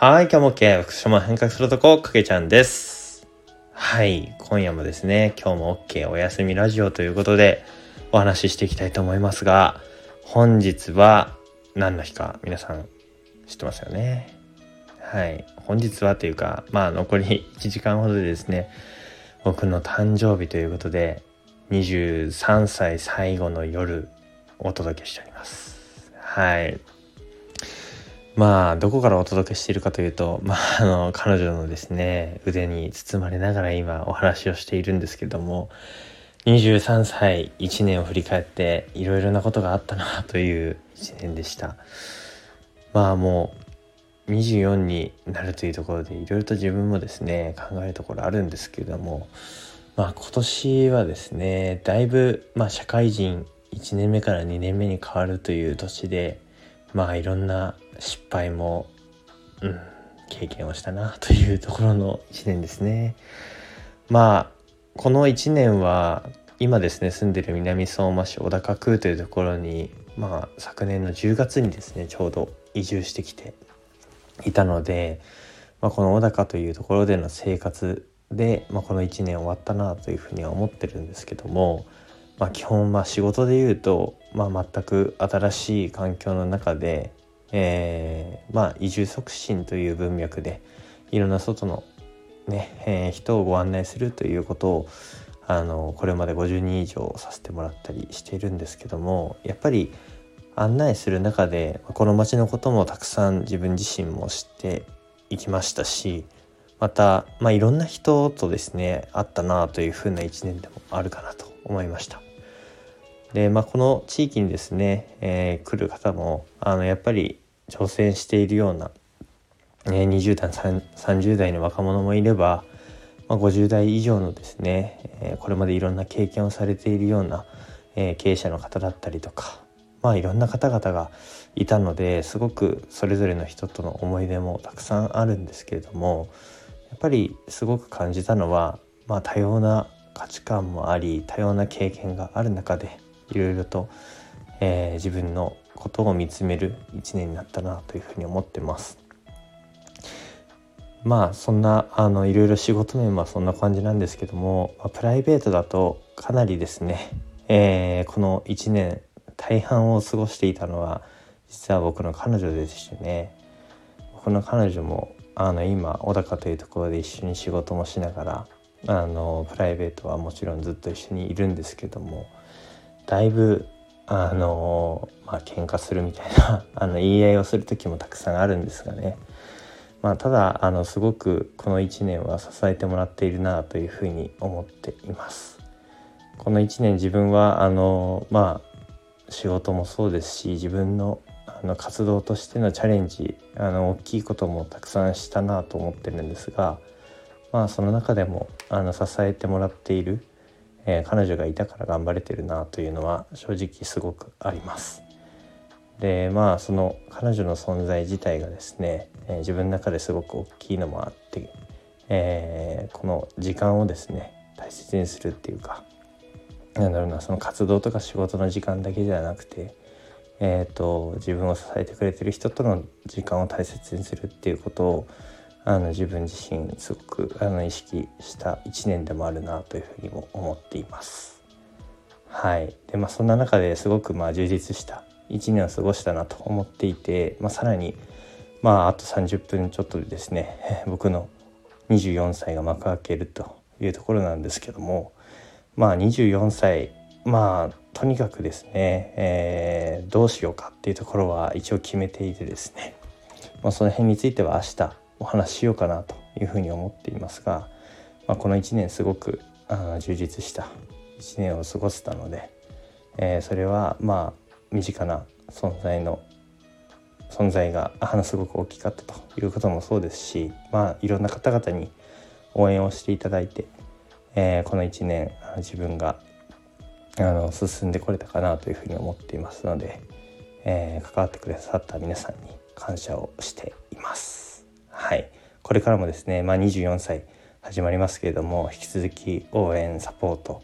はい、今日も OK。福島変革する男、かけちゃんです。はい、今夜もですね、今日も OK お休みラジオということで、お話ししていきたいと思いますが、本日は何の日か皆さん知ってますよね？はい、本日はというか、まあ残り1時間ほどでですね、僕の誕生日ということで、23歳最後の夜、お届けしております。はい。まあどこからお届けしているかというと、まあ、あの彼女のですね腕に包まれながら今お話をしているんですけども23歳1年を振り返っていろいろなことがあったなという1年でした。まあもう24になるというところでいろいろと自分もですね考えるところあるんですけれどもまあ今年はですねだいぶ、まあ、社会人1年目から2年目に変わるという年でまあいろんな失敗も、うん、経験をしたなというところの1年ですね。まあこの1年は今ですね住んでる南相馬市小高区というところに、まあ、昨年の10月にですねちょうど移住してきていたので、まあ、この小高というところでの生活で、まあ、この1年終わったなというふうには思ってるんですけども、まあ、基本まあ仕事で言うと、まあ、全く新しい環境の中でえー、まあ移住促進という文脈でいろんな外のね、えー、人をご案内するということをあのこれまで50人以上させてもらったりしているんですけどもやっぱり案内する中でこの町のこともたくさん自分自身も知っていきましたしまた、まあ、いろんな人とですね会ったなというふうな一年でもあるかなと思いました。で、まあ、この地域にですね、えー、来る方もあのやっぱり挑戦しているような、ね、20代30代の若者もいれば、まあ、50代以上のですね、えー、これまでいろんな経験をされているような、えー、経営者の方だったりとか、まあ、いろんな方々がいたのですごくそれぞれの人との思い出もたくさんあるんですけれどもやっぱりすごく感じたのは、まあ、多様な価値観もあり多様な経験がある中でいろいろと、えー、自分のことを見つめる一年になったなというふうに思ってます。まあそんなあのいろいろ仕事面はそんな感じなんですけども、まあ、プライベートだとかなりですね、えー、この1年大半を過ごしていたのは実は僕の彼女でしてね僕の彼女もあの今小高というところで一緒に仕事もしながらあのプライベートはもちろんずっと一緒にいるんですけどもだいぶあのまあ喧嘩するみたいな あの言い合いをする時もたくさんあるんですがね。まあただあのすごくこの1年は支えてもらっているなというふうに思っています。この1年自分はあのまあ仕事もそうですし自分のあの活動としてのチャレンジあの大きいこともたくさんしたなと思ってるんですがまあその中でもあの支えてもらっているえー、彼女がいたから頑張れてるなというのは正直すごくあります。でまあその彼女の存在自体がですね、えー、自分の中ですごく大きいのもあって、えー、この時間をですね大切にするっていうかなんだろうなその活動とか仕事の時間だけじゃなくて、えーと、と自分を支えてくれてる人との時間を大切にするっていうことをあの自分自身すごくあの意識した1年でもあるなというふうにも思っています。はいでまあ、そんな中ですごくまあ充実した1年を過ごしたなと思っていて、まあ、さらに、まあ、あと30分ちょっとでですね 僕の24歳が幕開けるというところなんですけどもまあ24歳まあとにかくですね、えー、どうしようかっていうところは一応決めていてですね、まあ、その辺については明日お話ししようかなというふうに思っていますが、まあ、この1年すごくあ充実した1年を過ごせたので、えー、それはまあ身近な存在の存在がすごく大きかったということもそうですし、まあ、いろんな方々に応援をしていただいて、えー、この1年自分があの進んでこれたかなというふうに思っていますので、えー、関わってくださった皆さんに感謝をしています。はい、これからもですね、まあ、24歳始まりますけれども引き続き応援サポート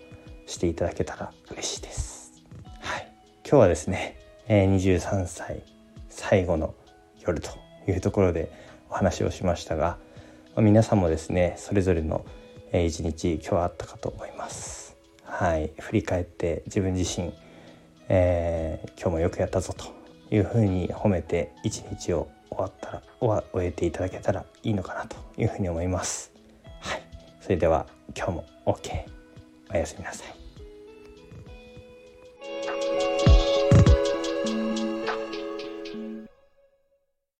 していただけたら嬉しいです。はい、今日はですね、え、23歳最後の夜というところでお話をしましたが、ま、皆さんもですねそれぞれの一日今日はあったかと思います。はい、振り返って自分自身、えー、今日もよくやったぞというふうに褒めて一日を終わったら終えていただけたらいいのかなというふうに思います。はい、それでは今日も OK おやすみなさい。